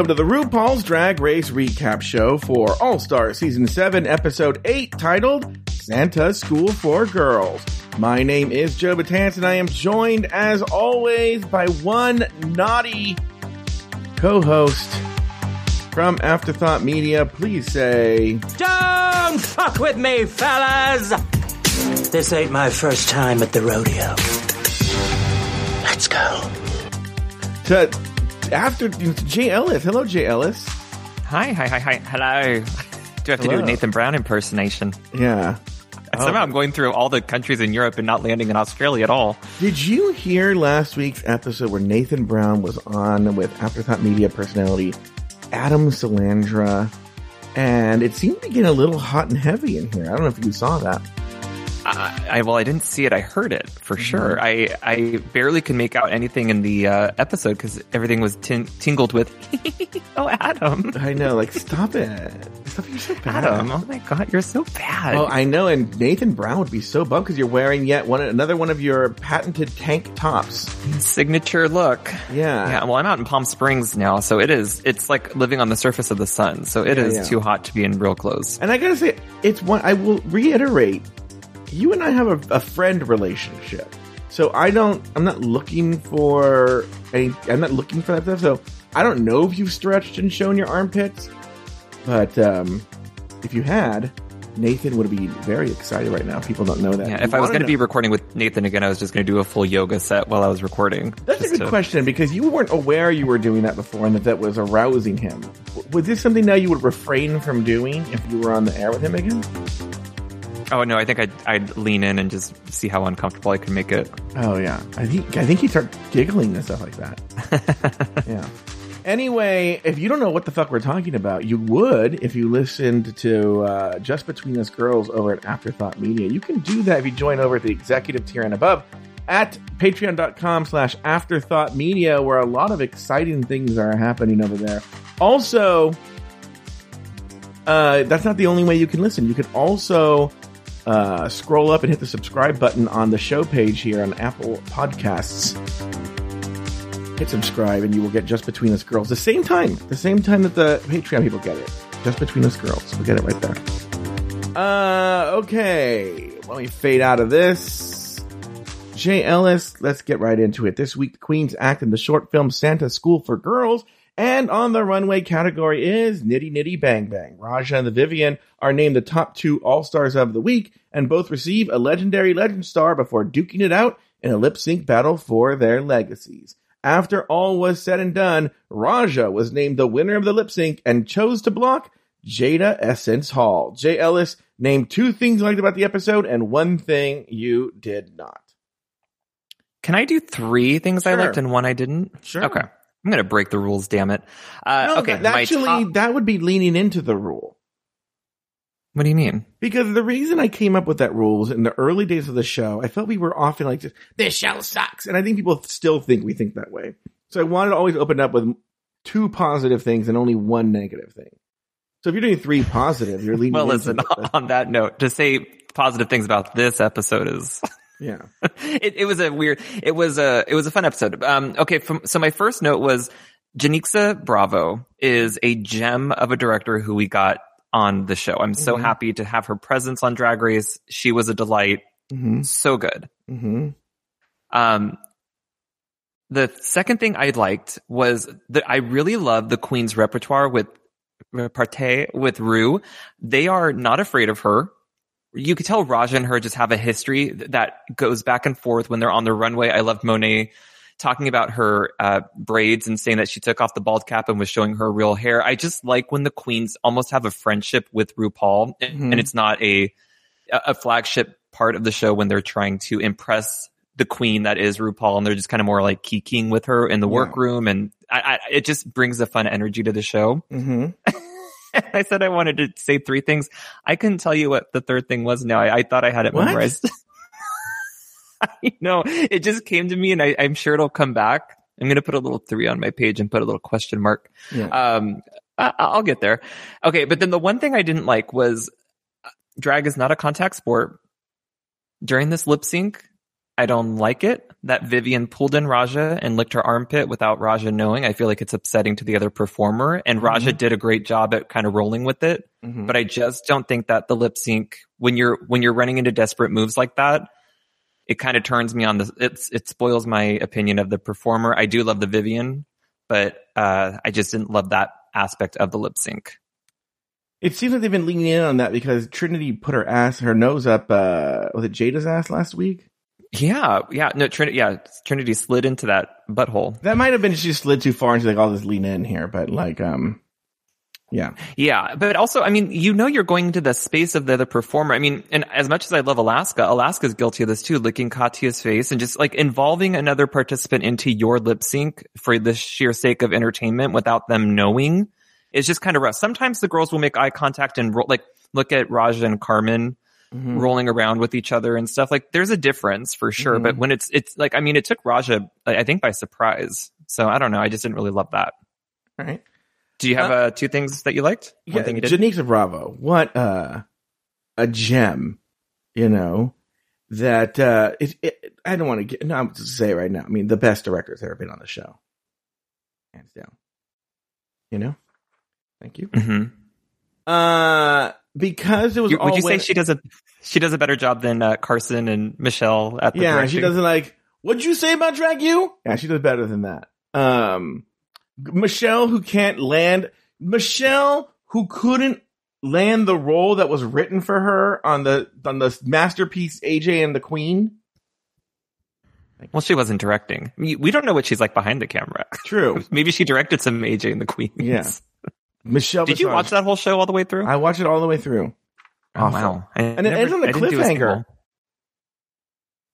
Welcome to the RuPaul's Drag Race recap show for All Star Season 7, Episode 8, titled Santa School for Girls. My name is Joe Batance, and I am joined, as always, by one naughty co host from Afterthought Media. Please say, Don't fuck with me, fellas! This ain't my first time at the rodeo. Let's go. to after Jay Ellis. Hello, Jay Ellis. Hi, hi, hi, hi. Hello. Do I have to do a Nathan Brown impersonation? Yeah. Somehow I'm going through all the countries in Europe and not landing in Australia at all. Did you hear last week's episode where Nathan Brown was on with Afterthought Media personality Adam Salandra? And it seemed to get a little hot and heavy in here. I don't know if you saw that. I, I well, I didn't see it. I heard it for Mm-hmm. sure. I I barely could make out anything in the uh, episode because everything was tin- tingled with. oh, Adam, I know, like, stop it. Stop, it. you're so bad. Adam. Oh my God, you're so bad. Oh, I know, and Nathan Brown would be so bummed because you're wearing yet one another one of your patented tank tops. Signature look. Yeah. Yeah, well, I'm out in Palm Springs now, so it is. It's like living on the surface of the sun, so it Yeah, is yeah. too hot to be in real clothes. And I gotta say, it's one, I will reiterate, you and I have a, a friend relationship. So I don't, I'm not looking for any, I'm not looking for that stuff. So I don't know if you've stretched and shown your armpits, but, um, if you had, Nathan would be very excited right now. People don't know that. Yeah, if I was going to be recording with Nathan again, I was just going to do a full yoga set while I was recording. That's a good to- question because you weren't aware you were doing that before and that that was arousing him. Was this something now you would refrain from doing if you were on the air with him again? Oh no, I think I'd, I'd lean in and just see how uncomfortable I could make it. Oh yeah, I think I think he'd start giggling and stuff like that. yeah. Anyway, if you don't know what the fuck we're talking about, you would if you listened to uh, Just Between Us Girls over at Afterthought Media. You can do that if you join over at the executive tier and above at patreon.com slash afterthought media where a lot of exciting things are happening over there. Also, uh, that's not the only way you can listen. You can also uh, scroll up and hit the subscribe button on the show page here on Apple Podcasts. Hit subscribe and you will get Just Between Us Girls the same time, the same time that the Patreon people get it. Just Between Us Girls. We'll get it right there. Uh, okay. Let me fade out of this. Jay Ellis, let's get right into it. This week, the Queen's act in the short film Santa School for Girls. And on the runway category is Nitty Nitty Bang Bang. Raja and the Vivian are named the top two All Stars of the week and both receive a legendary legend star before duking it out in a lip sync battle for their legacies. After all was said and done, Raja was named the winner of the lip sync and chose to block Jada Essence Hall. Jay Ellis named two things you liked about the episode and one thing you did not. Can I do three things I liked and one I didn't? Sure. Okay. I'm going to break the rules, damn it. Uh, No, okay. that- actually, top- that would be leaning into the rule. what do you mean? Because the reason I came up with that rule was in the early days of the show, I felt we were often like, this show sucks. And I think people still think we think that way. So I wanted to always open up with two positive things and only one negative thing. So if you're doing three positive, you're leaning Well, listen, on that note, to say positive things about this episode is yeah. it, it was a weird it was a it was a fun episode. Um okay from so my first note was Janicza Bravo is a gem of a director who we got on the show. I'm so Mhm. happy to have her presence on drag race. She was a delight. Hmm so good. Hmm um the second thing i liked was that i really love the queen's repertoire with repartee with Ru. They are not afraid of her you could tell Raja and her just have a history that goes back and forth when they're on the runway. I loved Monet talking about her uh, braids and saying that she took off the bald cap and was showing her real hair. I just like when the queens almost have a friendship with RuPaul, and- Mhm. and it's not a a flagship part of the show when they're trying to impress the queen that is RuPaul, and they're just kind of more like kikiing with her in the Yeah. workroom, and I, I, it just brings a fun energy to the show. Mm-hmm. I said I wanted to say three things. I couldn't tell you what the third thing was. Now I, I thought I had it What? memorized. I know it just came to me, and I, I'm sure it'll come back. I'm going to put a little three on my page and put a little question mark. Yeah. Um, I, I'll get there. Okay, but then the one thing I didn't like was uh, drag is not a contact sport. During this lip sync, I don't like it that Vivian pulled in Raja and licked her armpit without Raja knowing. I feel like it's upsetting to the other performer, and Raja did a great job at kind of rolling with it. Mhm. But I just don't think that the lip sync when you're when you're running into desperate moves like that, it kind of turns me on the it's it spoils my opinion of the performer. I do love the Vivian, but uh I just didn't love that aspect of the lip sync. It seems like they've been leaning in on that because Trinity put her ass, her nose up, uh, was it Jada's ass last week? Yeah, yeah, no, Trinity, yeah, Trinity slid into that butthole. That might have been she slid too far she's like, I'll just lean in here. But like, um, yeah. Yeah, but also, I mean, you know, you're going into the space of the other performer. I mean, and as much as I love Alaska, Alaska's guilty of this too, licking Katya's face and just like involving another participant into your lip sync for the sheer sake of entertainment without them knowing. It's just kind of rough. Sometimes the girls will make eye contact and like look at Raja and Carmen Mhm. rolling around with each other and stuff. Like there's a difference for sure. Mhm. But when it's, it's like, I mean, it took Raja, I think by surprise. So I don't know. I just didn't really love that. All right. Do you have uh, two things that you liked? One Yeah, thing you did? Janicza Bravo, what uh, a gem, you know, that uh, it, it, I don't want to get, no, I'm just say it right now. I mean, the best director's ever been on the show. Hands down. You know? Thank you. hmm Uh, because it was would you say women- she does a she does a better job than uh, Carson and Michelle at the yeah, she doesn't like, what'd you say about Drag You? Yeah, she does better than that. Um, Michelle who can't land, Michelle who couldn't land the role that was written for her on the, on the masterpiece AJ and the Queen. Well, she wasn't directing. We don't know what she's like behind the camera. True. Maybe she directed some AJ and the Queens. Yeah. Michelle. Did you watch that whole show all the way through? I watched it all the way through. oh wow! I And it ends on a I a cliffhanger.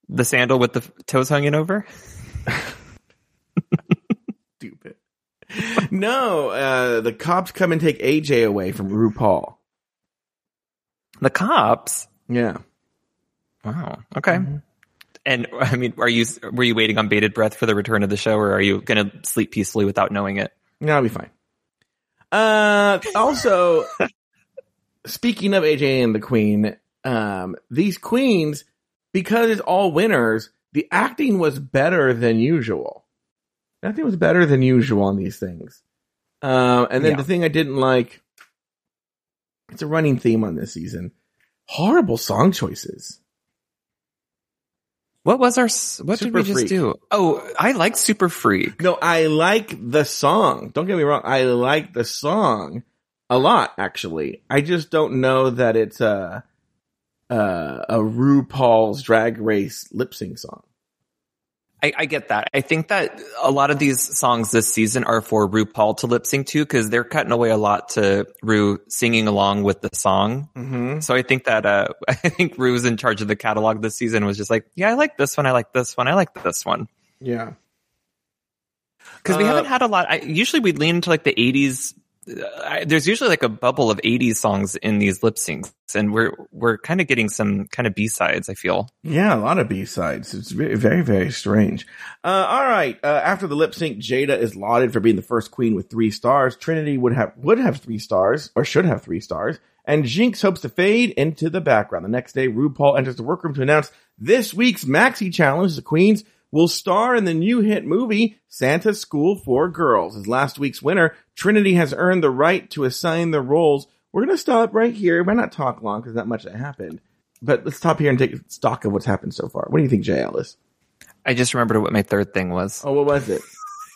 The sandal with the toes hanging over. Stupid. no, uh, the cops come and take AJ away from RuPaul. The cops. Yeah. Wow. Okay. Mm-hmm. And I mean, are you were you waiting on bated breath for the return of the show, or are you going to sleep peacefully without knowing it? No, I'll be fine. Uh, also, speaking of AJ and the Queen, um, these queens, because it's all winners, the acting was better than usual. Acting was better than usual on these things. Um, and then Yeah. the thing I didn't like, it's a running theme on this season. Horrible song choices. What was our? What Super did we just Freak. do? Oh, I like Super Freak. No, I like the song. Don't get me wrong. I like the song a lot, actually. I just don't know that it's a, a, a RuPaul's drag race lip sync song. I, I get that. I think that a lot of these songs this season are for RuPaul to lip sync to because they're cutting away a lot to Ru singing along with the song. Mm-hmm. So I think that uh, I think Ru's in charge of the catalog this season was just like, yeah, I like this one, I like this one, I like this one Yeah. because we Uh, haven't had a lot. I, usually we lean into like the '80s. I, there's usually like a bubble of '80s songs in these lip syncs, and we're we're kind of getting some kind of B sides. I feel. Yeah, a lot of B sides. It's very, very, very strange. Uh, all right. Uh, after the lip sync, Jada is lauded for being the first queen with three stars. Trinity would have would have three stars or should have three stars. And Jinx hopes to fade into the background. The next day, RuPaul enters the workroom to announce this week's Maxi Challenge. The queens will star in the new hit movie Santa's School for Girls. As last week's winner, Trinity has earned the right to assign the roles. We're gonna stop right here. Why not talk long? Because not much that happened. But let's stop here and take stock of what's happened so far. What do you think, Jay Ellis? I just remembered what my third thing was. Oh, what was it?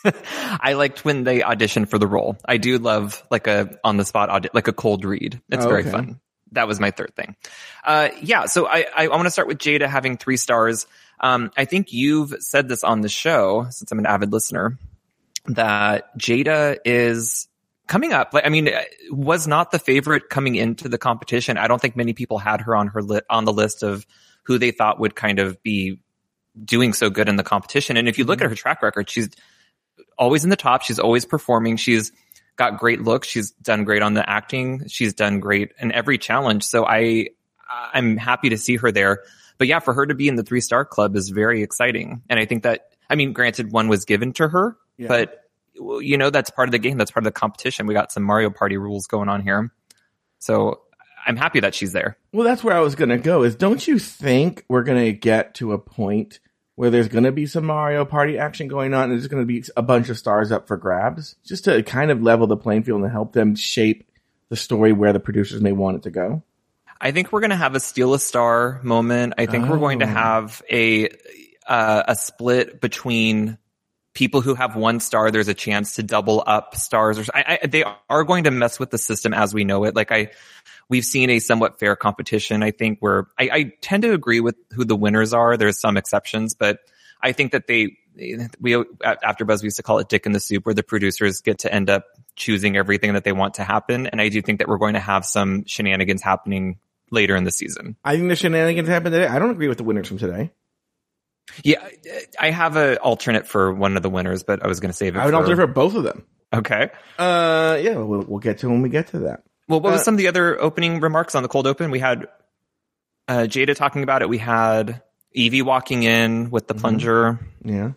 I liked when they auditioned for the role. I do love like a on the spot audi- like a cold read. It's Oh, very okay. fun. That was my third thing. Uh, yeah. So I, I, want to start with Jada having three stars. Um, I think you've said this on the show since I'm an avid listener that Jada is coming up. Like, I mean, was not the favorite coming into the competition. I don't think many people had her on her li- on the list of who they thought would kind of be doing so good in the competition. And if you look at her track record, she's always in the top. She's always performing. She's got great looks. She's done great on the acting. She's done great in every challenge. So I, I'm happy to see her there. But yeah, for her to be in the three star club is very exciting. And I think that, I mean, granted, one was given to her, Yeah. but you know, that's part of the game. That's part of the competition. We got some Mario Party rules going on here. So I'm happy that she's there. Well, that's where I was going to go. Is don't you think we're going to get to a point where there's going to be some Mario Party action going on, and there's going to be a bunch of stars up for grabs, just to kind of level the playing field and help them shape the story where the producers may want it to go? I think we're going to have a steal a star moment. I think we're going to Oh. have a uh, a split between people who have one star. There's a chance to double up stars. Or I, I, they are going to mess with the system as we know it. Like I, we've seen a somewhat fair competition. I think where I, I tend to agree with who the winners are. There's some exceptions, but I think that they we at AfterBuzz we used to call it "dick in the soup," where the producers get to end up choosing everything that they want to happen. And I do think that we're going to have some shenanigans happening later in the season. I think the shenanigans happened today. I don't agree with the winners from today. Yeah, I have an alternate for one of the winners, but I was going to save it. I would for, alter for both of them. Okay. Uh, yeah, we'll, we'll get to when we get to that. Well, what was Uh, some of the other opening remarks on the cold open? We had uh, Jada talking about it. We had Yvie walking in with Mm-hmm. the plunger. Yeah.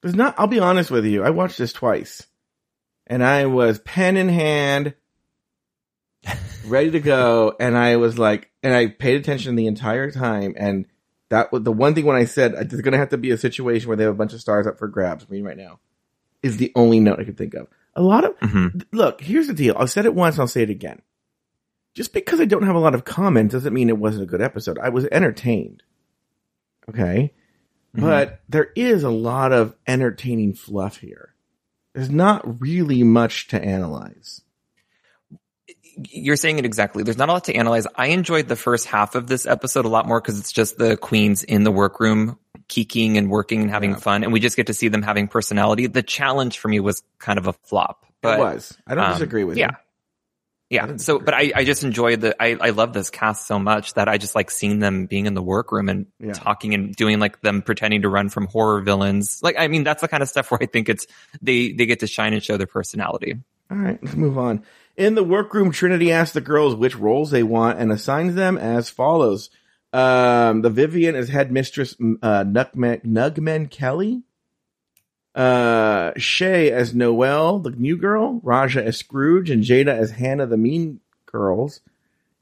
There's not, I'll be honest with you. I watched this twice and I was pen in hand, ready to go. And I was like, and I paid attention the entire time. And that was the one thing when I said there's going to have to be a situation where they have a bunch of stars up for grabs. Me right now is the only note I could think of. A lot of, Mhm. look, here's the deal. I've said it once. I'll say it again. Just because I don't have a lot of comments doesn't mean it wasn't a good episode. I was entertained. Okay. But there is a lot of entertaining fluff here. There's not really much to analyze. You're saying it exactly. There's not a lot to analyze. I enjoyed the first half of this episode a lot more because it's just the queens in the workroom keeking and working and having Yeah. fun, and we just get to see them having personality. The challenge for me was kind of a flop. But it was. I don't um, disagree with yeah. you. Yeah. So, but I, I just enjoy the, I, I love this cast so much that I just like seeing them being in the workroom and Yeah. talking and doing like them pretending to run from horror villains. Like, I mean, that's the kind of stuff where I think it's, they, they get to shine and show their personality. All right, let's move on. In the workroom, Trinity asks the girls which roles they want and assigns them as follows. Um, the Vivian is headmistress, uh, Nugman, Nugman Kelly. Uh, Shea as Noelle, the new girl. Raja as Scrooge and Jada as Hannah, the mean girls.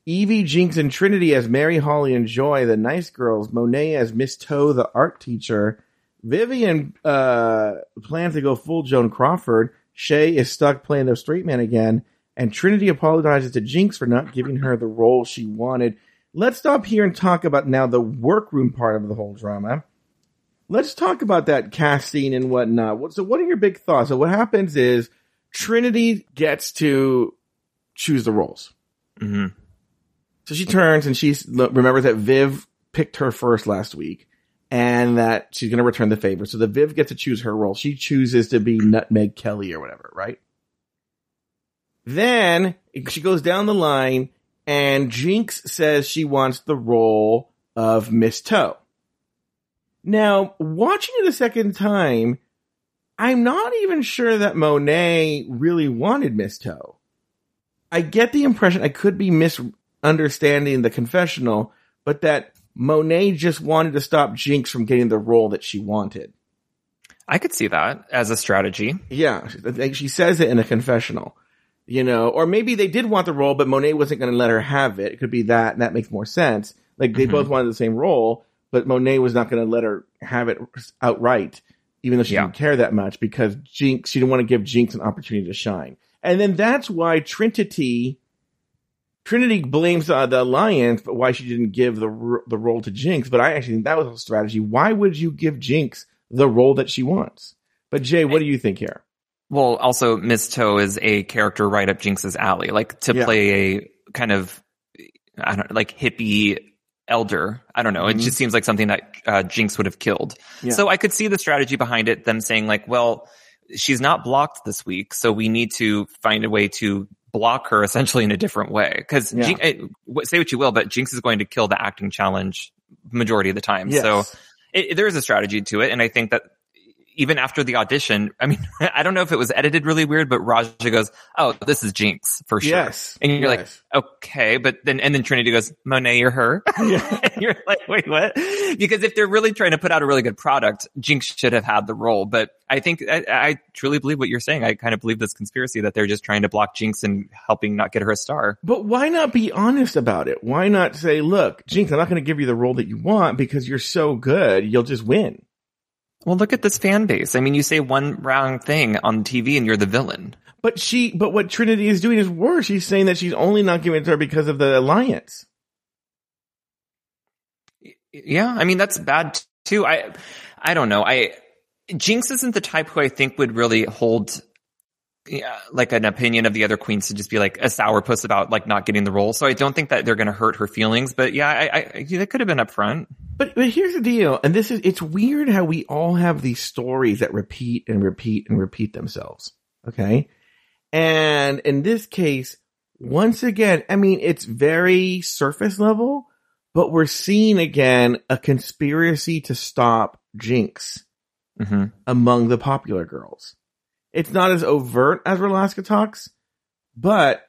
Yvie, Jinx, and Trinity as Mary, Holly, and Joy, the nice girls. Monet as Miss Toe, the art teacher. Vivian uh, plans to go full Joan Crawford. Shea is stuck playing the straight man again. And Trinity apologizes to Jinx for not giving her the role she wanted. Let's stop here and talk about now the workroom part of the whole drama. Let's talk about that casting and whatnot. So, what are your big thoughts? So, what happens is Trinity gets to choose the roles. Mm-hmm. So she turns and she remembers that Viv picked her first last week and that she's going to return the favor. So the Viv gets to choose her role. She chooses to be Nutmeg Kelly or whatever, right? Then she goes down the line and Jinx says she wants the role of Miss Toe. Now, watching it a second time, I'm not even sure that Monet really wanted Miss Toe. I get the impression I could be misunderstanding the confessional, but that Monet just wanted to stop Jinx from getting the role that she wanted. I could see that as a strategy. Yeah, she- says it in a confessional, you know, or maybe they did want the role, but Monet wasn't going to let her have it. It could be that, and that makes more sense. Like they Mhm. both wanted the same role, but Monet was not going to let her have it outright, even though she Yeah. didn't care that much because Jinx, she didn't want to give Jinx an opportunity to shine. And then that's why Trinity, Trinity blames uh, the alliance, but why she didn't give the the role to Jinx. But I actually think that was a strategy. Why would you give Jinx the role that she wants? But Jay, what do you think here? Well, also Miss Toe is a character right up Jinx's alley, like to Yeah. play a kind of, I don't like hippie elder. I don't know. Mhm. It just seems like something that uh, Jinx would have killed. Yeah. So I could see the strategy behind it. Them saying like, well, she's not blocked this week, so we need to find a way to block her essentially in a different way. Because Yeah. say what you will, but Jinx is going to kill the acting challenge majority of the time. Yes. So it, there is a strategy to it. And I think that even after the audition, I mean, I don't know if it was edited really weird, but Raja goes, "Oh, this is Jinx for sure." Yes. and you're Yes. like, "Okay," but then and then Trinity goes, "Monet, you're her." and you're like, "Wait, what?" Because if they're really trying to put out a really good product, Jinx should have had the role. But I think I, I truly believe what you're saying. I kind of believe this conspiracy that they're just trying to block Jinx and helping not get her a star. But why not be honest about it? Why not say, look, Jinx, I'm not going to give you the role that you want because you're so good, you'll just win. Well, look at this fan base. I mean, you say one wrong thing on TV and you're the villain. But she, but what Trinity is doing is worse. She's saying that she's only not giving it to her because of the alliance. Yeah, I mean that's bad too. I I don't know. I Jinx isn't the type who I think would really hold yeah, like an opinion of the other queens to just be like a sourpuss about like not getting the role. So I don't think that they're going to hurt her feelings. But yeah, I, I that could have been upfront. But, but here's the deal, and this is, it's weird how we all have these stories that repeat and repeat and repeat themselves. Okay. And in this case, once again, I mean, it's very surface level, but we're seeing again a conspiracy to stop Jinx hmm among the popular girls. It's not as overt as Relaska talks, but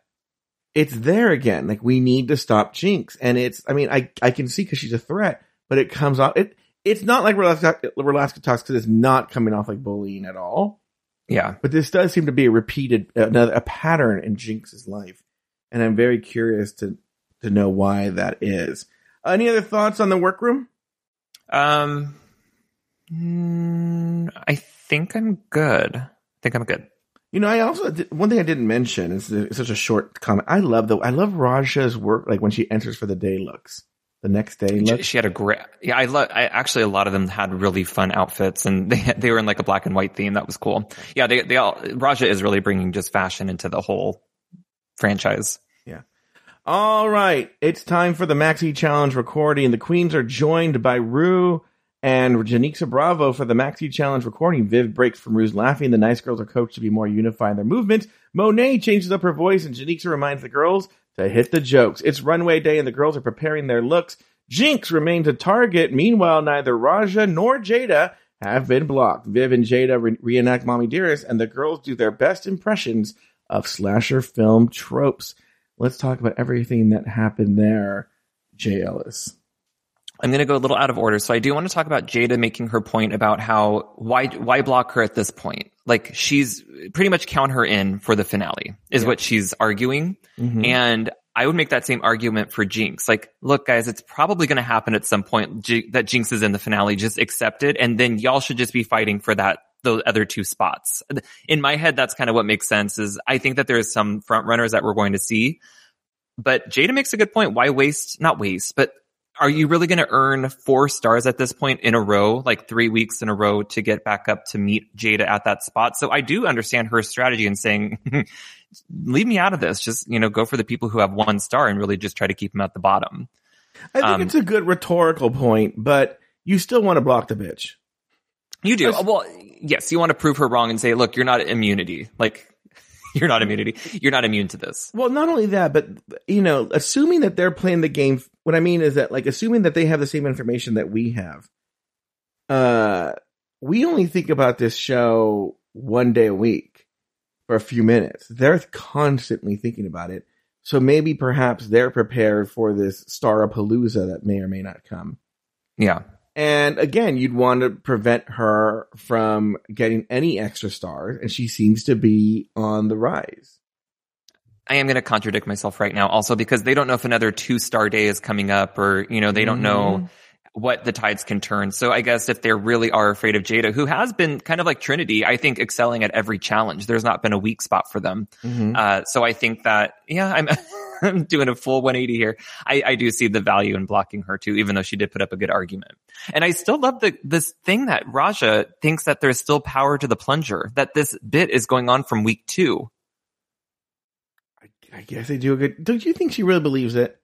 it's there again. Like we need to stop Jinx. And it's, I mean, I, I can see cause she's a threat, but it comes off, it, it's not like Relaska, Relaska talks cause it's not coming off like bullying at all. Yeah. But this does seem to be a repeated, another, a pattern in Jinx's life. And I'm very curious to, to know why that is. Any other thoughts on the workroom? Um, mm, I think I'm good. I think I'm good. You know, I also one thing I didn't mention is it's such a short comment. I love the I love Raja's work, like when she enters for the day looks, the next day she had a great. Yeah, I love. I actually a lot of them had really fun outfits, and they they were in like a black and white theme. That was cool. Yeah, they they all. Raja is really bringing just fashion into the whole franchise. Yeah. All right, it's time for the Maxi Challenge recording. The queens are joined by Ru and Janicza Bravo for the Maxi Challenge recording. Viv breaks from Ru's laughing. The nice girls are coached to be more unified in their movements. Monet changes up her voice, and Janicza reminds the girls to hit the jokes. It's runway day, and the girls are preparing their looks. Jinx remains a target. Meanwhile, neither Raja nor Jada have been blocked. Viv and Jada re- reenact Mommy Dearest, and the girls do their best impressions of slasher film tropes. Let's talk about everything that happened there, Jay Ellis. I'm going to go a little out of order. So I do want to talk about Jada making her point about how why why block her at this point? Like she's pretty much count her in for the finale is what she's arguing. Mhm. And I would make that same argument for Jinx. Like, look, guys, it's probably going to happen at some point J- that Jinx is in the finale. Just accept it, and then y'all should just be fighting for that those other two spots. In my head, that's kind of what makes sense. Is I think that there's some front runners that we're going to see, but Jada makes a good point. Why waste? Not waste, but are you really going to earn four stars at this point in a row, like three weeks in a row to get back up to meet Jada at that spot? So I do understand her strategy in saying, leave me out of this. Just, you know, go for the people who have one star and really just try to keep them at the bottom. I think Um, it's a good rhetorical point, but you still want to block the bitch. You do. Well, yes, you want to prove her wrong and say, look, you're not immunity. Like, you're not immunity. You're not immune to this. Well, not only that, but you know, assuming that they're playing the game. What I mean is that, like, assuming that they have the same information that we have. Uh, we only think about this show one day a week for a few minutes. They're constantly thinking about it. So maybe perhaps they're prepared for this Starapalooza that may or may not come. Yeah. And again, you'd want to prevent her from getting any extra stars, and she seems to be on the rise. I am going to contradict myself right now also because they don't know if another two star day is coming up or, you know, they don't know what the tides can turn. So I guess if they really are afraid of Jada, who has been kind of like Trinity, I think excelling at every challenge, there's not been a weak spot for them. Mhm. Uh, so I think that, yeah, I'm, I'm doing a full 180 here. I, I do see the value in blocking her too, even though she did put up a good argument. And I still love the, this thing that Raja thinks that there's still power to the plunger, that this bit is going on from week two. I guess they do a good. Don't you think she really believes it?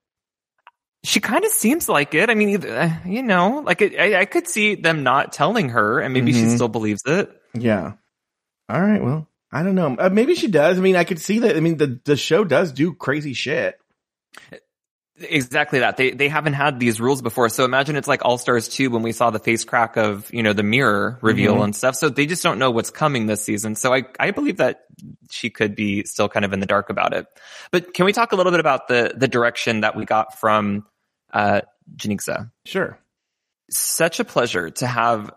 She kind of seems like it. I mean, uh, you know, like it, I, I could see them not telling her and maybe she Mhm. still believes it. Yeah. All right. Well, I don't know. Uh, maybe she does. I mean, I could see that. I mean, the the show does do crazy shit. Exactly that. They they haven't had these rules before. So imagine it's like All Stars 2 when we saw the face crack of, you know, the mirror reveal Mhm. and stuff. So they just don't know what's coming this season. So I I believe that she could be still kind of in the dark about it. But can we talk a little bit about the the direction that we got from uh Janicza? Sure. Such a pleasure to have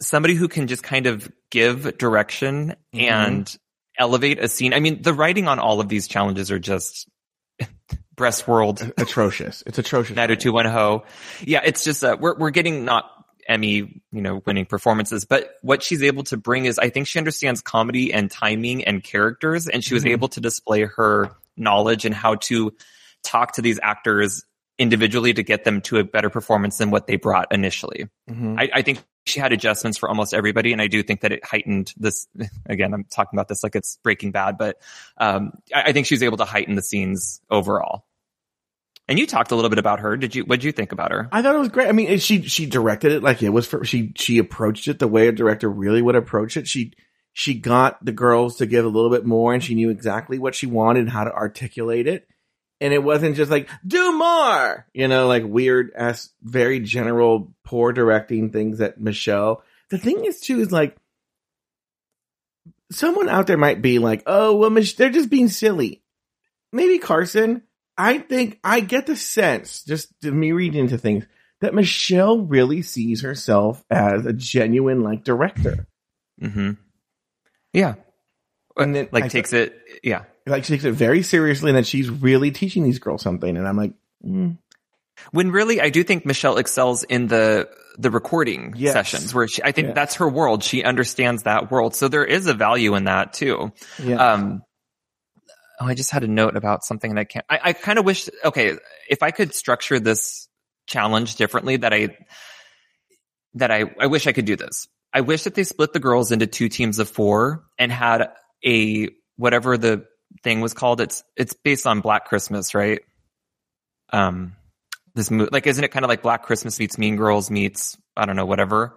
somebody who can just kind of give direction Mhm. and elevate a scene. I mean, the writing on all of these challenges are just breast world Atrocious. It's atrocious. Nido two one ho. Yeah, it's just uh, we're we're getting not Emmy, you know, winning performances, but what she's able to bring is I think she understands comedy and timing and characters, and she was Mhm. able to display her knowledge and how to talk to these actors individually to get them to a better performance than what they brought initially. Mhm. I, I think she had adjustments for almost everybody, and I do think that it heightened this. Again, I'm talking about this like it's Breaking Bad, but um, I, I think she was able to heighten the scenes overall. And you talked a little bit about her. Did you? What did you think about her? I thought it was great. I mean, she she directed it like it was for she she approached it the way a director really would approach it. She she got the girls to give a little bit more, and she knew exactly what she wanted, and how to articulate it, and it wasn't just like do more, you know, like weird ass, very general, poor directing things that Michelle. The thing is too is like someone out there might be like, oh well, Mich- they're just being silly. Maybe Carson. I think I get the sense, just me reading into things, that Michelle really sees herself as a genuine like director. Mm-hmm. Yeah, And then like I- takes it. Yeah, Like she takes it very seriously and that she's really teaching these girls something. And I'm like, mm, when really I do think Michelle excels in the the recording Yes. sessions where she, I think Yes. that's her world. She understands that world, so there is a value in that too. yeah. Um, oh, I just had a note about something and I can't, I, I kind of wish, okay, if I could structure this challenge differently that I, that I, I wish I could do this. I wish that they split the girls into two teams of four and had a, whatever the thing was called. It's, it's based on Black Christmas, right? Um, this movie, like, isn't it kind of like Black Christmas meets Mean Girls meets, I don't know, whatever.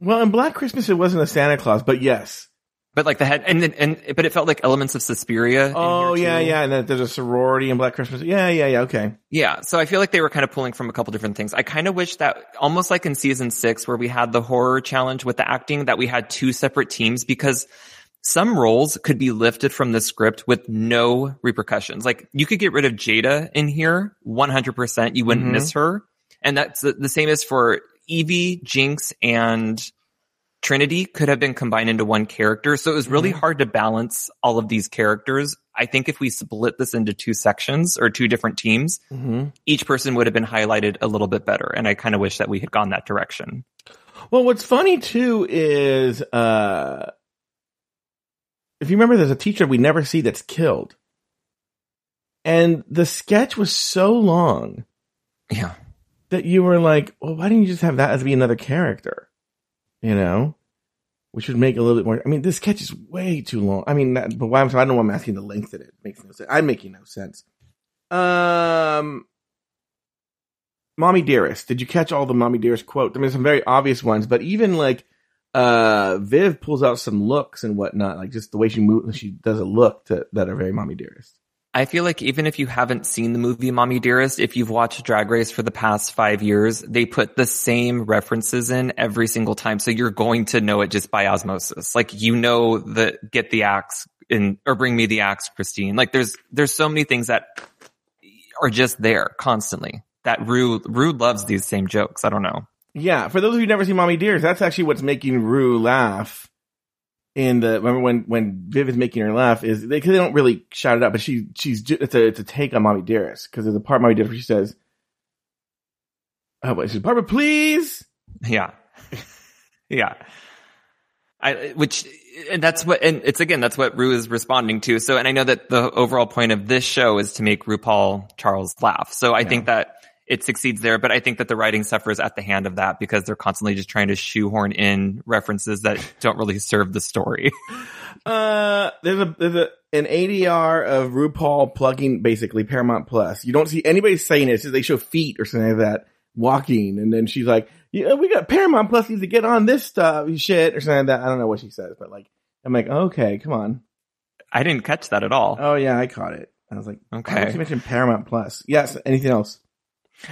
well, in Black Christmas, it wasn't a Santa Claus, but yes. But like the head, and then, and, but it felt like elements of Suspiria. Oh, yeah, too. yeah. And that there's a sorority in Black Christmas. Yeah, yeah, yeah. Okay. Yeah, so I feel like they were kind of pulling from a couple different things. I kind of wish that almost like in season six where we had the horror challenge with the acting that we had two separate teams because some roles could be lifted from the script with no repercussions. Like you could get rid of Jada in here 100%. You wouldn't Mhm. miss her. And that's the, the same as for Yvie, Jinx, and Trinity could have been combined into one character. So it was really Mhm. hard to balance all of these characters. I think if we split this into two sections or two different teams, hmm each person would have been highlighted a little bit better. And I kind of wish that we had gone that direction. Well, what's funny too is, uh, if you remember, there's a teacher we never see that's killed. And the sketch was so long Yeah. that you were like, well, why didn't you just have that as be another character? You know? Which would make a little bit more. I mean, this sketch is way too long. I mean, that, but why I'm, I don't know why I'm asking the length of it. it. Makes no sense. I'm making no sense. Um, Mommy Dearest. Did you catch all the Mommy Dearest quote? I mean, some very obvious ones, but even like, uh, Viv pulls out some looks and whatnot, like just the way she moves, she does a look to, that are very Mommy Dearest. I feel like even if you haven't seen the movie Mommy Dearest, if you've watched Drag Race for the past five years, they put the same references in every single time. So you're going to know it just by osmosis. Like you know the get the axe in or bring me the axe, Christine. Like there's there's so many things that are just there constantly. That Ru Ru loves these same jokes. I don't know. Yeah, for those of you who never seen Mommy Dearest, that's actually what's making Ru laugh. In the remember when when Viv is making her laugh is they, cause they don't really shout it out, but she she's it's a it's a take on Mommy Dearest because there's a part Mommy Dearest where she says, "Oh? She says, Barbara, please." Yeah. yeah. I, which, and that's what, and it's again, that's what Ru is responding to. So, and I know that the overall point of this show is to make RuPaul Charles laugh. So I think that it succeeds there, but I think that the writing suffers at the hand of that because they're constantly just trying to shoehorn in references that don't really serve the story. Uh, there's a there's a an ADR of RuPaul plugging basically Paramount Plus. You don't see anybody saying it. It's just they show feet or something like that walking, and then she's like, "Yeah, we got Paramount Plus needs to get on this stuff, shit," or something like that. I don't know what she says, but like, I'm like, okay, come on. I didn't catch that at all. Oh yeah, I caught it. I was like, Okay. You mentioned Paramount Plus? Yes. Anything else?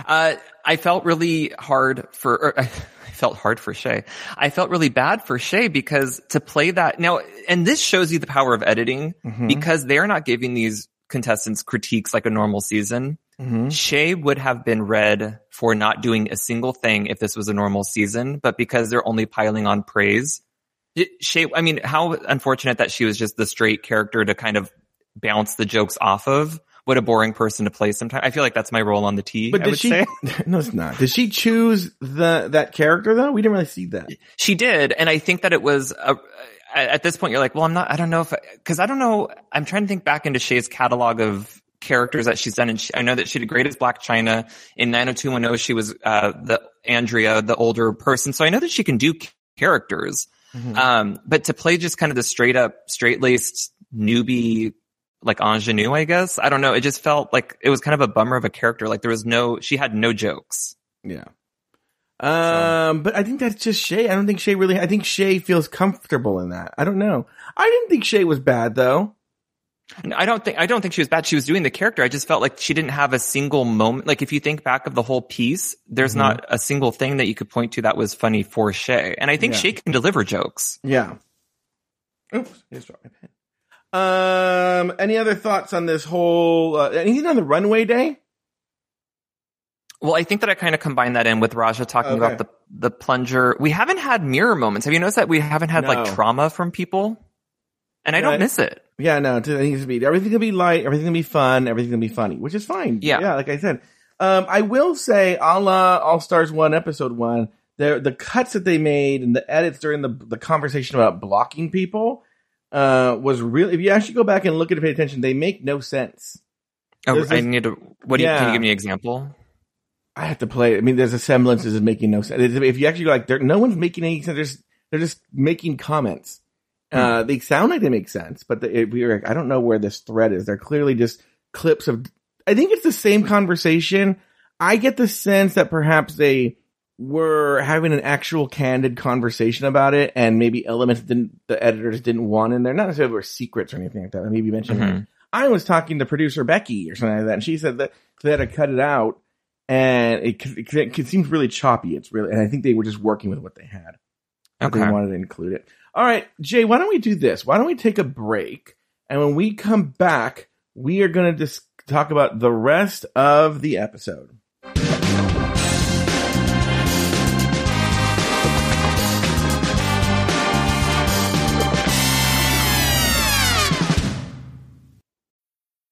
Uh, I felt really hard for, or, I felt hard for Shea. I felt really bad for Shea because to play that now, and this shows you the power of editing Mhm. because they're not giving these contestants critiques like a normal season. Mhm. Shea would have been read for not doing a single thing if this was a normal season, but because they're only piling on praise. Shea, I mean, how unfortunate that she was just the straight character to kind of bounce the jokes off of. What a boring person to play sometimes. I feel like that's my role on the T. But I did would she? say. No, it's not. Did she choose the that character though? We didn't really see that. She did, and I think that it was a, at this point you're like, well, I'm not. I don't know if because I don't know. I'm trying to think back into Shea's catalog of characters that she's done, and she, I know that she did great as Black China in 90210. She was uh, the Andrea, the older person, so I know that she can do characters. Mhm. Um, but to play just kind of the straight up, straight laced newbie. Like ingenue, I guess. I don't know. It just felt like it was kind of a bummer of a character. Like there was no, she had no jokes. Yeah. Um, but I think that's just Shea. I don't think Shea really. I think Shea feels comfortable in that. I don't know. I didn't think Shea was bad though. I don't think I don't think she was bad. She was doing the character. I just felt like she didn't have a single moment. Like if you think back of the whole piece, there's Mhm. not a single thing that you could point to that was funny for Shea. And I think Yeah. Shea can deliver jokes. Yeah. Oops, I just dropped my pen. Um, any other thoughts on this whole? Uh, anything on the runway day? Well, I think that I kind of combine that in with Raja talking Okay. about the the plunger. We haven't had mirror moments. Have you noticed that we haven't had No. like trauma from people? And I don't miss it. Yeah, no, it needs to be. Everything can be light. Everything can be fun. Everything can be funny, which is fine. Yeah. yeah. Like I said, um, I will say, a la All Stars One, Episode One, the the cuts that they made and the edits during the the conversation about blocking people uh was really. If you actually go back and look at it, pay attention, they make no sense. Oh, There's I this- need to. What do you? Can you give me an example? I have to play. I mean, there's a semblances is making no sense. If you actually go like, no one's making any sense. They're just, they're just making comments. Uh, they sound like they make sense, but the, it, we're like, I don't know where this thread is. They're clearly just clips of. I think it's the same conversation. I get the sense that perhaps they were having an actual candid conversation about it, and maybe elements didn't the editors didn't want in there. Not necessarily were secrets or anything like that. Maybe you mentioned Mhm. I was talking to producer Becky or something like that, and she said that they had to cut it out, and it, it, it seems really choppy. It's really, and I think they were just working with what they had. Okay. They wanted to include it. All right, Jay, why don't we do this? Why don't we take a break, and when we come back, we are going to just talk about the rest of the episode.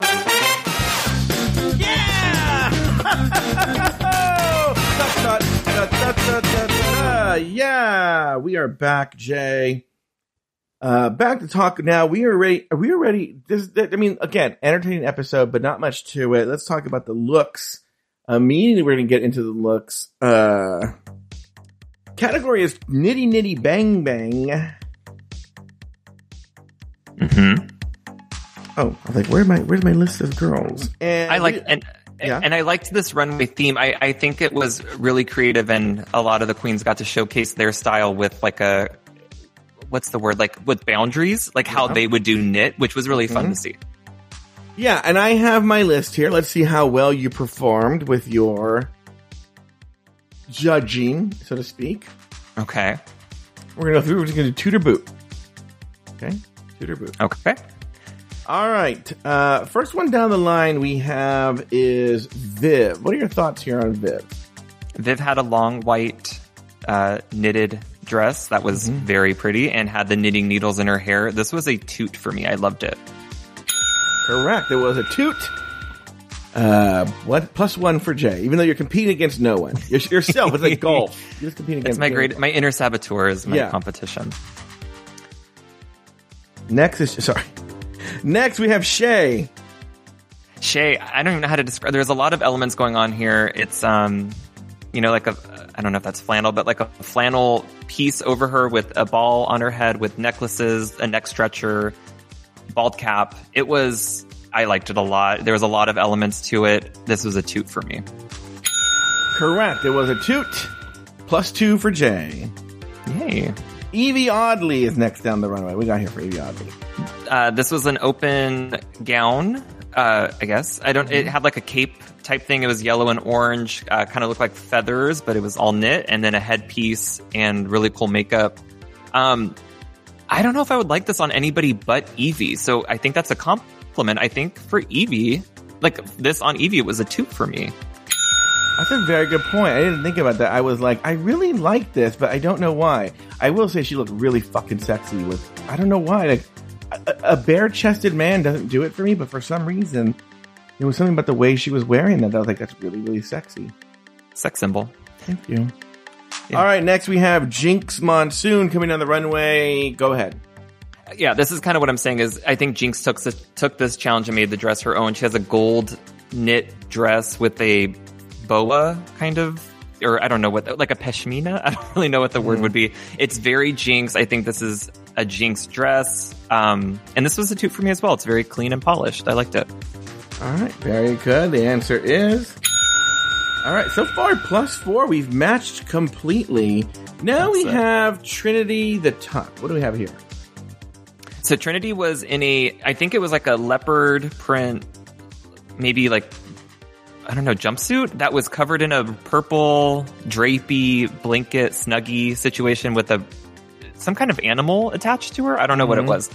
Da. Yeah, we are back, Jay. Uh, back to talk now. We are ready. We are ready. This, I mean, again, entertaining episode, but not much to it. Let's talk about the looks. Immediately, we're going to get into the looks. Uh, category is nitty nitty bang bang. hmm Oh, I was like, where's my where's my list of girls? And I like and Yeah. and I liked this runway theme. I, I think it was really creative, and a lot of the queens got to showcase their style with like a what's the word like with boundaries, like how Yeah. they would do knit, which was really fun Mhm. to see. Yeah, and I have my list here. Let's see how well you performed with your judging, so to speak. Okay, We're gonna go through. We're just gonna do toot or boot. Okay, toot or boot. okay. All right. Uh, first one down the line we have is Viv. What are your thoughts here on Viv? Viv had a long white uh, knitted dress that was Mm-hmm. very pretty and had the knitting needles in her hair. This was a toot for me. I loved it. Correct. It was a toot. Uh, what plus one for Jay? Even though you're competing against no one, you're yourself. It's like golf. You're just competing It's against my no great, my inner saboteur is my Yeah. competition. Next is sorry. Next we have Shea. Shea, I don't even know how to describe. There's a lot of elements going on here. It's um, you know, like a I don't know if that's flannel, but like a flannel piece over her with a ball on her head with necklaces, a neck stretcher, bald cap. It was I liked it a lot. There was a lot of elements to it. This was a toot for me. Correct. It was a toot. Plus two for Jay. Yay. Yvie Oddly is next down the runway. We got here for Yvie Oddly. Uh, this was an open gown, uh, I guess. I don't, it had like a cape type thing. It was yellow and orange, uh, kind of looked like feathers, but it was all knit and then a headpiece and really cool makeup. Um, I don't know if I would like this on anybody but Yvie. So I think that's a compliment. I think for Yvie, like this on Yvie, it was a two for me. That's a very good point. I didn't think about that. I was like, I really like this, but I don't know why. I will say she looked really fucking sexy with, I don't know why. Like, a, a bare chested man doesn't do it for me, but for some reason, there was something about the way she was wearing that. I was like, that's really, really sexy. Sex symbol. Thank you. Yeah. All right, next we have Jinkx Monsoon coming down the runway. Go ahead. Yeah, this is kind of what I'm saying is I think Jinkx took this, took this challenge and made the dress her own. She has a gold knit dress with a boa kind of or I don't know what like a pashmina. I don't really know what the word hmm. would be. It's very Jinkx. I think this is a Jinkx dress. Um, and this was a toot for me as well. It's very clean and polished. I liked it. All right, very good. The answer is all right. So far, plus four. We've matched completely. Now That's we it. have Trinity the Tuck. What do we have here? So Trinity was in a, I think it was like a leopard print, maybe like I don't know, jumpsuit that was covered in a purple drapey blanket snuggie situation with a some kind of animal attached to her. I don't know mm-hmm. what it mm-hmm. was.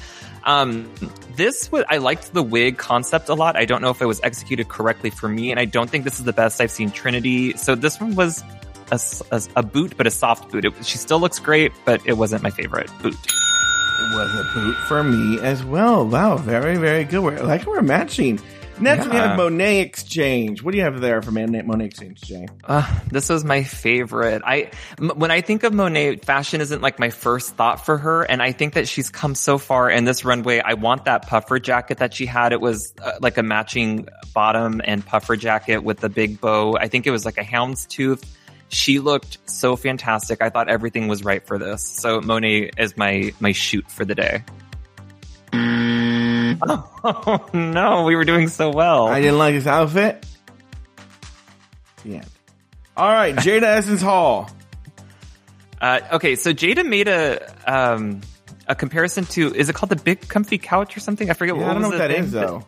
Um, this was, I liked the wig concept a lot. I don't know if it was executed correctly for me, and I don't think this is the best I've seen Trinity. So this one was a, a, a boot, but a soft boot. It, she still looks great, but it wasn't my favorite boot. It was a boot for me as well. Wow, very, very good. We're, like we're matching. Next, yeah. we have Monét X Change. What do you have there for Monét X Change, Jay? Uh, this was my favorite. I m- when I think of Monet, fashion isn't like my first thought for her, and I think that she's come so far in this runway. I want that puffer jacket that she had. It was uh, like a matching bottom and puffer jacket with the big bow. I think it was like a houndstooth. She looked so fantastic. I thought everything was right for this. So Monet is my my shoot for the day. Oh no, we were doing so well. I didn't like his outfit. Yeah. All right, Jaida Essence Hall. Uh, okay, so Jaida made a um, a comparison to is it called the Big Comfy Couch or something? I forget. Yeah, what I don't know what that is though.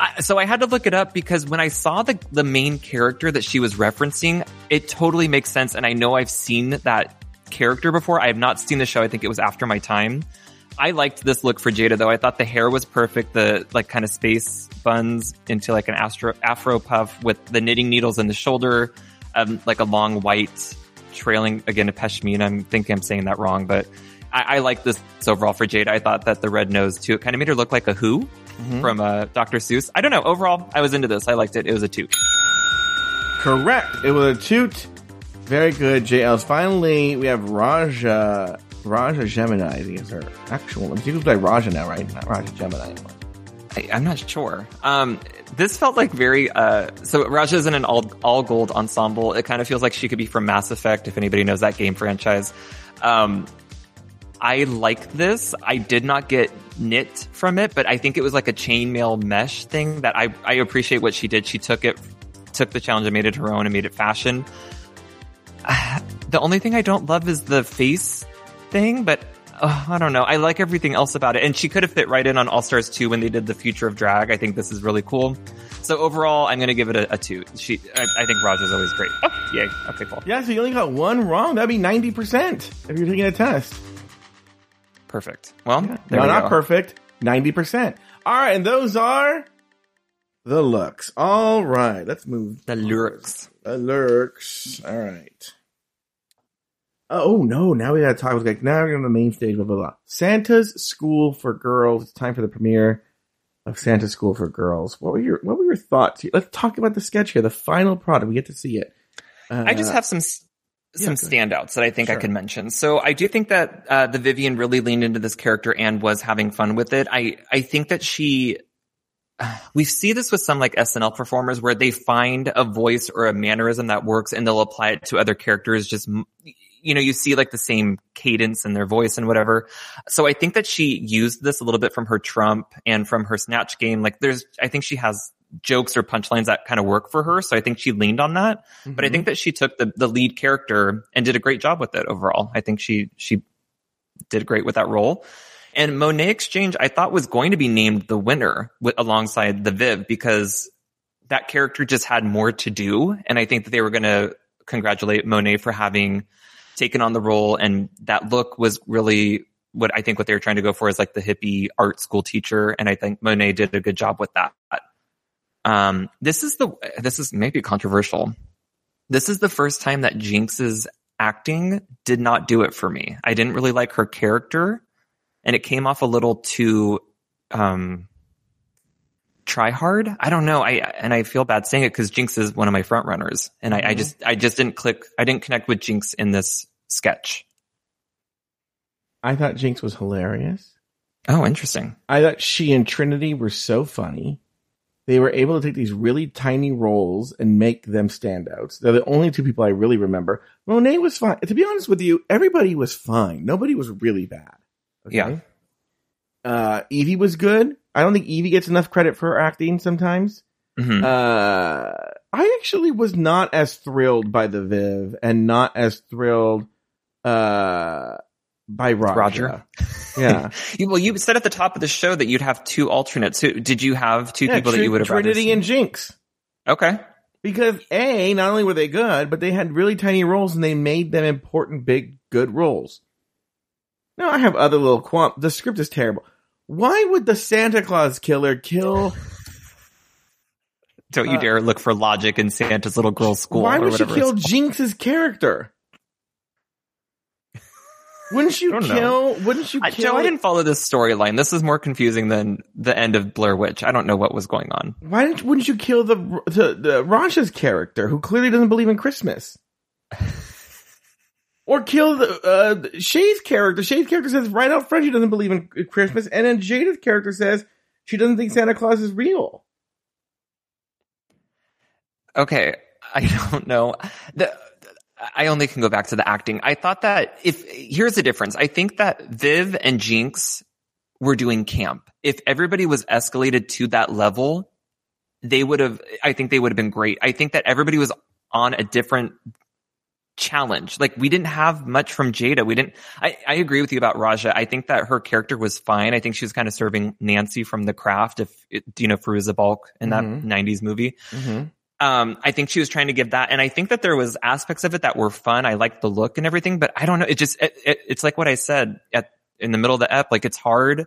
I, so I had to look it up because when I saw the the main character that she was referencing, it totally makes sense, and I know I've seen that character before. I have not seen the show. I think it was after my time. I liked this look for Jaida though. I thought the hair was perfect. The like kind of space buns into like an astro, afro puff with the knitting needles in the shoulder, um, like a long white trailing again a pashmina. I'm thinking I'm saying that wrong, but I, I like this overall for Jade. I thought that the red nose too, it kind of made her look like a Who mm-hmm. from uh, Dr. Seuss. I don't know. Overall, I was into this. I liked it. It was a toot. Correct. It was a toot. Very good, Jay Ellis. Finally, we have Raja Raja Gemini, is her actual name. She goes by Raja now, right? Not Raja Gemini anymore. I, am not sure. Um, this felt like very, uh, so Raja's in an all, all gold ensemble. It kind of feels like she could be from Mass Effect, if anybody knows that game franchise. Um, I like this. I did not get knit from it, but I think it was like a chainmail mesh thing that I, I appreciate what she did. She took it, took the challenge and made it her own and made it fashion. The only thing I don't love is the face thing, but uh, I don't know. I like everything else about it. And she could have fit right in on All Stars 2 when they did the future of drag. I think this is really cool. So overall, I'm going to give it a, a two. She, I, I think Raja's always great. Oh, yay. Okay, cool. Yeah, so you only got one wrong. That'd be 90% if you're taking a test. Perfect. Well, yeah. no, not go. perfect. 90%. All right. And those are the looks. All right. Let's move. The looks. The looks. All right. Oh no! Now we gotta talk. Like, now we're on the main stage. Blah blah blah. Santa's School for Girls. It's time for the premiere of Santa's School for Girls. What were your What were your thoughts? Let's talk about the sketch here. The final product. We get to see it. Uh, I just have some some yeah, standouts that I think sure. I can mention. So I do think that uh, the Vivienne really leaned into this character and was having fun with it. I I think that she we see this with some like SNL performers where they find a voice or a mannerism that works and they'll apply it to other characters. Just, you know, you see like the same cadence in their voice and whatever. So I think that she used this a little bit from her Trump and from her Snatch game. Like there's, I think she has jokes or punchlines that kind of work for her. So I think she leaned on that, mm-hmm. but I think that she took the, the lead character and did a great job with it overall. I think she, she did great with that role. And Monét X Change, I thought was going to be named the winner with, alongside the Viv because that character just had more to do. And I think that they were going to congratulate Monet for having taken on the role. And that look was really what I think what they were trying to go for is like the hippie art school teacher. And I think Monet did a good job with that. Um, this is the, this is maybe controversial. This is the first time that Jinkx's acting did not do it for me. I didn't really like her character and it came off a little too, um, try hard. I don't know. I, and I feel bad saying it because Jinkx is one of my front runners and I, mm-hmm. I just, I just didn't click. I didn't connect with Jinkx in this sketch. I thought Jinkx was hilarious. Oh, interesting. I thought she and Trinity were so funny they were able to take these really tiny roles and make them standouts. They're the only two people I really remember. Monet was fine. To be honest with you, everybody was fine. Nobody was really bad. Okay? Yeah. Uh, Yvie was good. I don't think Yvie gets enough credit for her acting sometimes. Mm-hmm. Uh, I actually was not as thrilled by the Viv and not as thrilled, uh, by Raja. Roger. Yeah. well, you said at the top of the show that you'd have two alternates. So did you have two yeah, people that you would have Trinity and Jinkx. Okay. Because A, not only were they good, but they had really tiny roles and they made them important, big, good roles. Now I have other little qualms. The script is terrible. Why would the Santa Claus killer kill? Don't you uh, dare look for logic in Santa's little girl's school. Why would she kill Jinkx's character? Wouldn't you kill? Know. Wouldn't you I, kill? Joe, I didn't follow this storyline. This is more confusing than the end of Blair Witch. I don't know what was going on. Why didn't? Wouldn't you kill the the, the Raja's character who clearly doesn't believe in Christmas? Or kill the uh, Shea's character. Shea's character says right out front she doesn't believe in Christmas, and then Jaida's character says she doesn't think Santa Claus is real. Okay, I don't know. The I only can go back to the acting. I thought that if here's the difference. I think that Viv and Jinkx were doing camp. If everybody was escalated to that level, they would have, I think they would have been great. I think that everybody was on a different challenge. Like we didn't have much from Jaida. We didn't, I, I agree with you about Raja. I think that her character was fine. I think she was kind of serving Nancy from the craft. If, you know Fairuza Balk in that mm-hmm. 90s movie? Mm-hmm. Um, I think she was trying to give that. And I think that there was aspects of it that were fun. I liked the look and everything, but I don't know. It just, it, it, it's like what I said at, in the middle of the ep. Like it's hard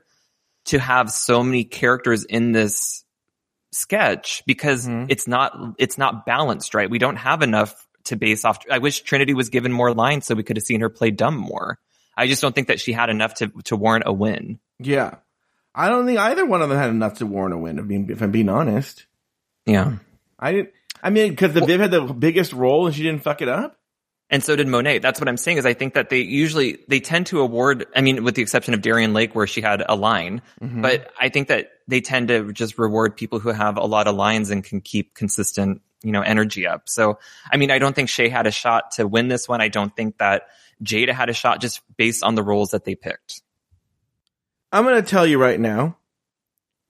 to have so many characters in this sketch because mm-hmm. it's not, it's not balanced, right? We don't have enough to base off. I wish Trinity was given more lines so we could have seen her play dumb more. I just don't think that she had enough to, to warrant a win. Yeah. I don't think either one of them had enough to warrant a win, I mean, if I'm being honest. Yeah. I didn't, I mean, because the well, Viv had the biggest role and she didn't fuck it up. And so did Monet. That's what I'm saying is I think that they usually, they tend to award, I mean, with the exception of Darienne Lake where she had a line, mm-hmm. but I think that they tend to just reward people who have a lot of lines and can keep consistent, you know, energy up. So, I mean, I don't think Shea had a shot to win this one. I don't think that Jaida had a shot just based on the roles that they picked. I'm going to tell you right now,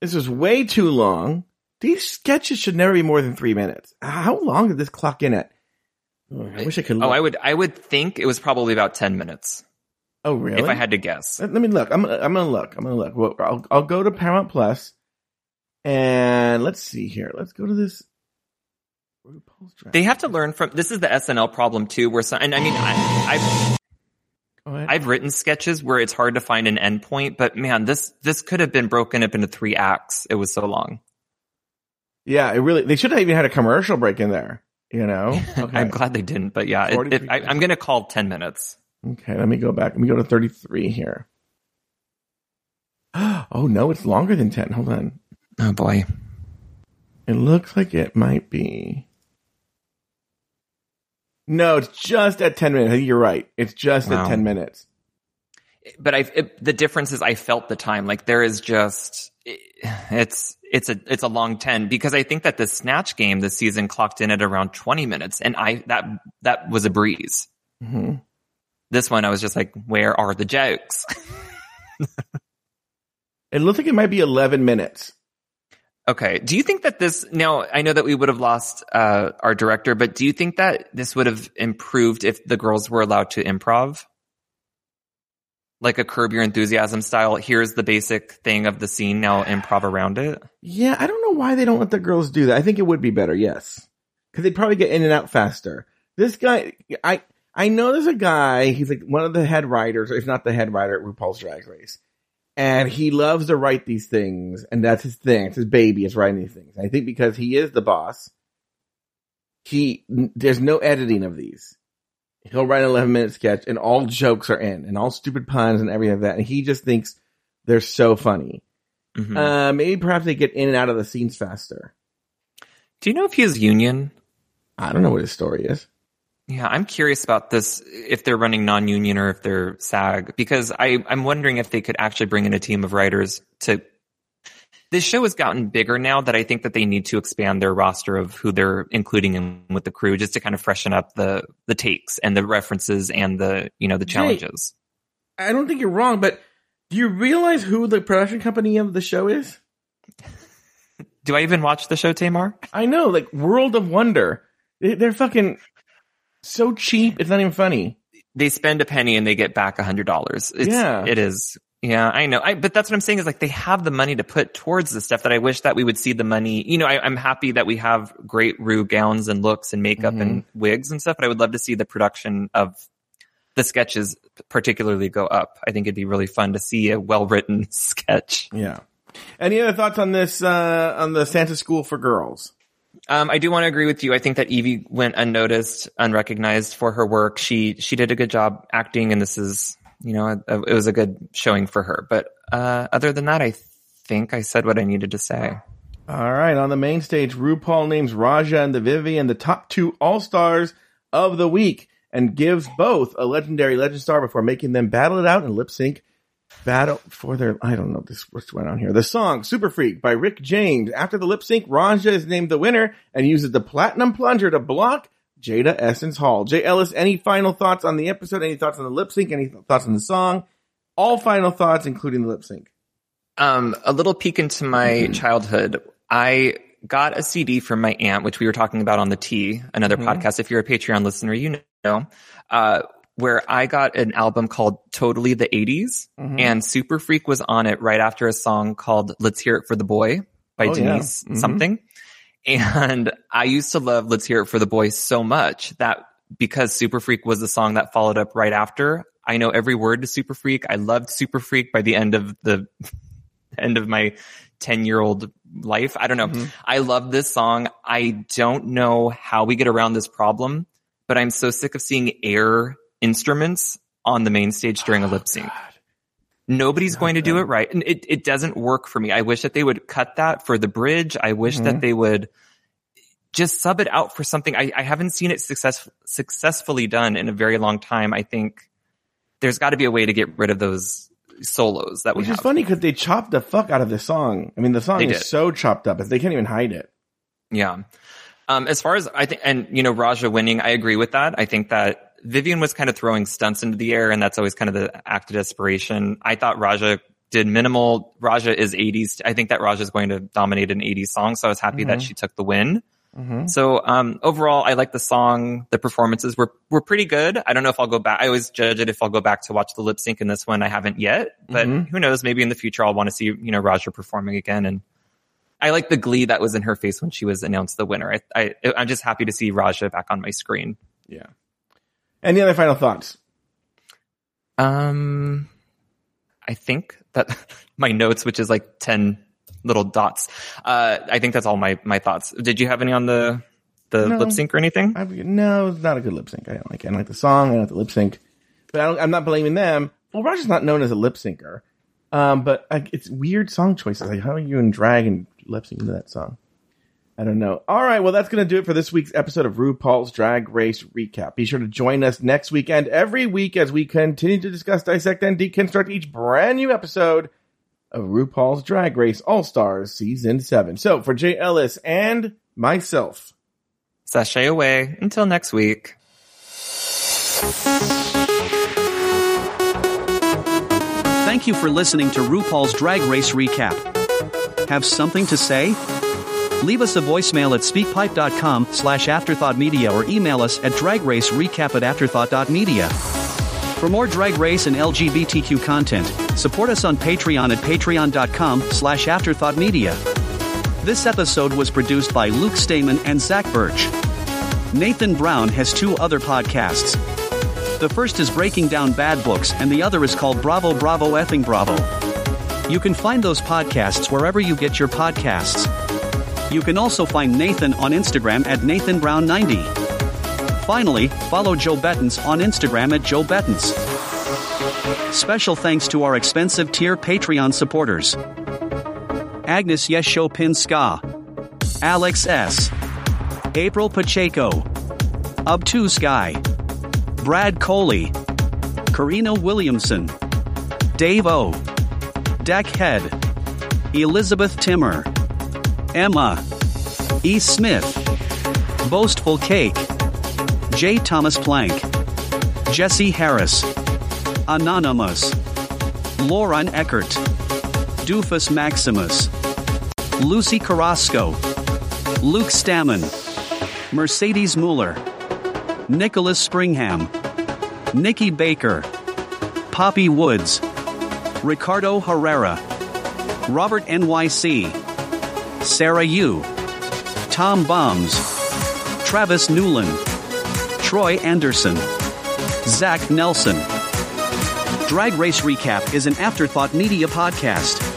this is way too long. These sketches should never be more than three minutes. How long did this clock in at? Oh, I wish I could. Oh, look. Oh, I would. I would think it was probably about ten minutes. Oh, really? If I had to guess. Let, let me look. I'm. I'm gonna look. I'm gonna look. Well, I'll, I'll go to Paramount Plus, and let's see here. Let's go to this. They have to learn from. This is the SNL problem too, where some. And I mean, I, I've I've written sketches where it's hard to find an endpoint, but man, this this could have been broken up into three acts. It was so long. Yeah, it really. They should have even had a commercial break in there. You know, okay. I'm glad they didn't. But yeah, it, it, I, am going to call ten minutes. Okay, let me go back. Let me go to 33 here. Oh no, it's longer than 10. Hold on. Oh boy. It looks like it might be. No, it's just at 10 minutes. I think you're right. It's just wow. at 10 minutes. but I, it, the difference is I felt the time. Like there is just, it's, it's a, it's a long 10 because I think that the snatch game this season clocked in at around 20 minutes and I, that, that was a breeze. Mm-hmm. This one, I was just like, where are the jokes? It looks like it might be 11 minutes. Okay. Do you think that this now? I know that we would have lost uh, our director, but do you think that this would have improved if the girls were allowed to improv, like a Curb Your Enthusiasm style? Here's the basic thing of the scene. Now improv around it. Yeah, I don't know why they don't let the girls do that. I think it would be better, yes, because they'd probably get in and out faster. This guy, I I know there's a guy. He's like one of the head writers, if not the head writer at RuPaul's Drag Race and he loves to write these things, and that's his thing. It's his baby. It's writing these things. I think because he is the boss, he there's no editing of these. He'll write an 11 minute sketch, and all jokes are in, and all stupid puns and everything like that. And he just thinks they're so funny. Mm-hmm. Uh, maybe perhaps they get in and out of the scenes faster. Do you know if he has union? I don't know what his story is. Yeah, I'm curious about this if they're running non-union or if they're SAG because I I'm wondering if they could actually bring in a team of writers to. This show has gotten bigger now that I think that they need to expand their roster of who they're including in with the crew just to kind of freshen up the the takes and the references and the you know the challenges. Jay, I don't think you're wrong, but do you realize who the production company of the show is? do I even watch the show, Tamar? I know, like World of Wonder. They're fucking so cheap. It's not even funny. They spend a penny and they get back a hundred dollars. Yeah, it is. Yeah, I know. I, but that's what I'm saying is like they have the money to put towards the stuff that I wish that we would see the money. You know, I, am happy that we have great Ru gowns and looks and makeup mm-hmm. and wigs and stuff, but I would love to see the production of the sketches particularly go up. I think it'd be really fun to see a well written sketch. Yeah. Any other thoughts on this, uh, on the Santa School for Girls? Um, I do want to agree with you. I think that Yvie went unnoticed, unrecognized for her work. She she did a good job acting, and this is you know a, it was a good showing for her. But uh, other than that, I think I said what I needed to say. All right, on the main stage, RuPaul names Raja and the Vivienne the top two All Stars of the week and gives both a legendary legend star before making them battle it out in lip sync battle for their I don't know this what's going on here. The song Super Freak by Rick James. After the lip sync, Raja is named the winner and uses the platinum plunger to block Jaida Essence Hall. Jay Ellis, any final thoughts on the episode? Any thoughts on the lip sync? Any thoughts on the song? All final thoughts, including the lip sync. Um, a little peek into my mm-hmm. childhood. I got a CD from my aunt, which we were talking about on the T, another mm-hmm. podcast. If you're a Patreon listener, you know. Uh, where I got an album called Totally the 80s mm-hmm. and Super Freak was on it right after a song called Let's Hear It for the Boy by oh, Denise yeah. mm-hmm. something. And I used to love Let's Hear It for the Boy so much that because Super Freak was the song that followed up right after, I know every word to Super Freak. I loved Super Freak by the end of the end of my 10 year old life. I don't know. Mm-hmm. I love this song. I don't know how we get around this problem, but I'm so sick of seeing air instruments on the main stage during a lip sync. Oh, Nobody's going to do it right. And it, it doesn't work for me. I wish that they would cut that for the bridge. I wish mm-hmm. that they would just sub it out for something. I, I haven't seen it success, successfully done in a very long time. I think there's got to be a way to get rid of those solos that Which we is funny because they chopped the fuck out of the song. I mean, the song they is did. so chopped up, that they can't even hide it. Yeah. Um, as far as I think, and you know, Raja winning, I agree with that. I think that Vivienne was kind of throwing stunts into the air, and that's always kind of the act of desperation. I thought Raja did minimal. Raja is 80s. I think that Raja is going to dominate an 80s song, so I was happy mm-hmm. that she took the win. Mm-hmm. So um, overall, I like the song. The performances were were pretty good. I don't know if I'll go back. I always judge it if I'll go back to watch the lip sync in this one. I haven't yet, but mm-hmm. who knows? Maybe in the future I'll want to see you know Raja performing again. And I like the glee that was in her face when she was announced the winner. I, I I'm just happy to see Raja back on my screen. Yeah. Any other final thoughts? Um, I think that my notes, which is like 10 little dots. Uh, I think that's all my, my thoughts. Did you have any on the, the no, lip sync or anything? I, no, it's not a good lip sync. I don't like it. I don't like the song. I don't like the lip sync, but I am not blaming them. Well, Raja's not known as a lip syncer. Um, but like, it's weird song choices. Like, how are you in drag and lip sync to that song? I don't know. All right, well, that's going to do it for this week's episode of RuPaul's Drag Race Recap. Be sure to join us next week and every week as we continue to discuss, dissect, and deconstruct each brand new episode of RuPaul's Drag Race All Stars Season 7. So, for Jay Ellis and myself, Sashay away. Until next week. Thank you for listening to RuPaul's Drag Race Recap. Have something to say? Leave us a voicemail at speakpipe.com slash afterthoughtmedia or email us at dragracerecap at afterthought.media. For more Drag Race and LGBTQ content, support us on Patreon at patreon.com slash afterthoughtmedia. This episode was produced by Luke Stamen and Zach Birch. Nathan Brown has two other podcasts. The first is Breaking Down Bad Books and the other is called Bravo Bravo Effing Bravo. You can find those podcasts wherever you get your podcasts. You can also find Nathan on Instagram at NathanBrown90. Finally, follow Joe Bettens on Instagram at Joe Bettens. Special thanks to our expensive tier Patreon supporters. Agnes Yeshopin Ska. Alex S. April Pacheco. Ubtu Sky. Brad Coley. Karina Williamson. Dave O. Deck Head. Elizabeth Timmer. Emma. E. Smith. Boastful Cake. J. Thomas Plank. Jesse Harris. Anonymous. Lauren Eckert. Doofus Maximus. Lucy Carrasco. Luke Stammen. Mercedes Mueller. Nicholas Springham. Nikki Baker. Poppy Woods. Ricardo Herrera. Robert NYC. Sarah Yu. Tom Bombs. Travis Newland. Troy Anderson. Zach Nelson. Drag Race Recap is an Afterthought Media podcast.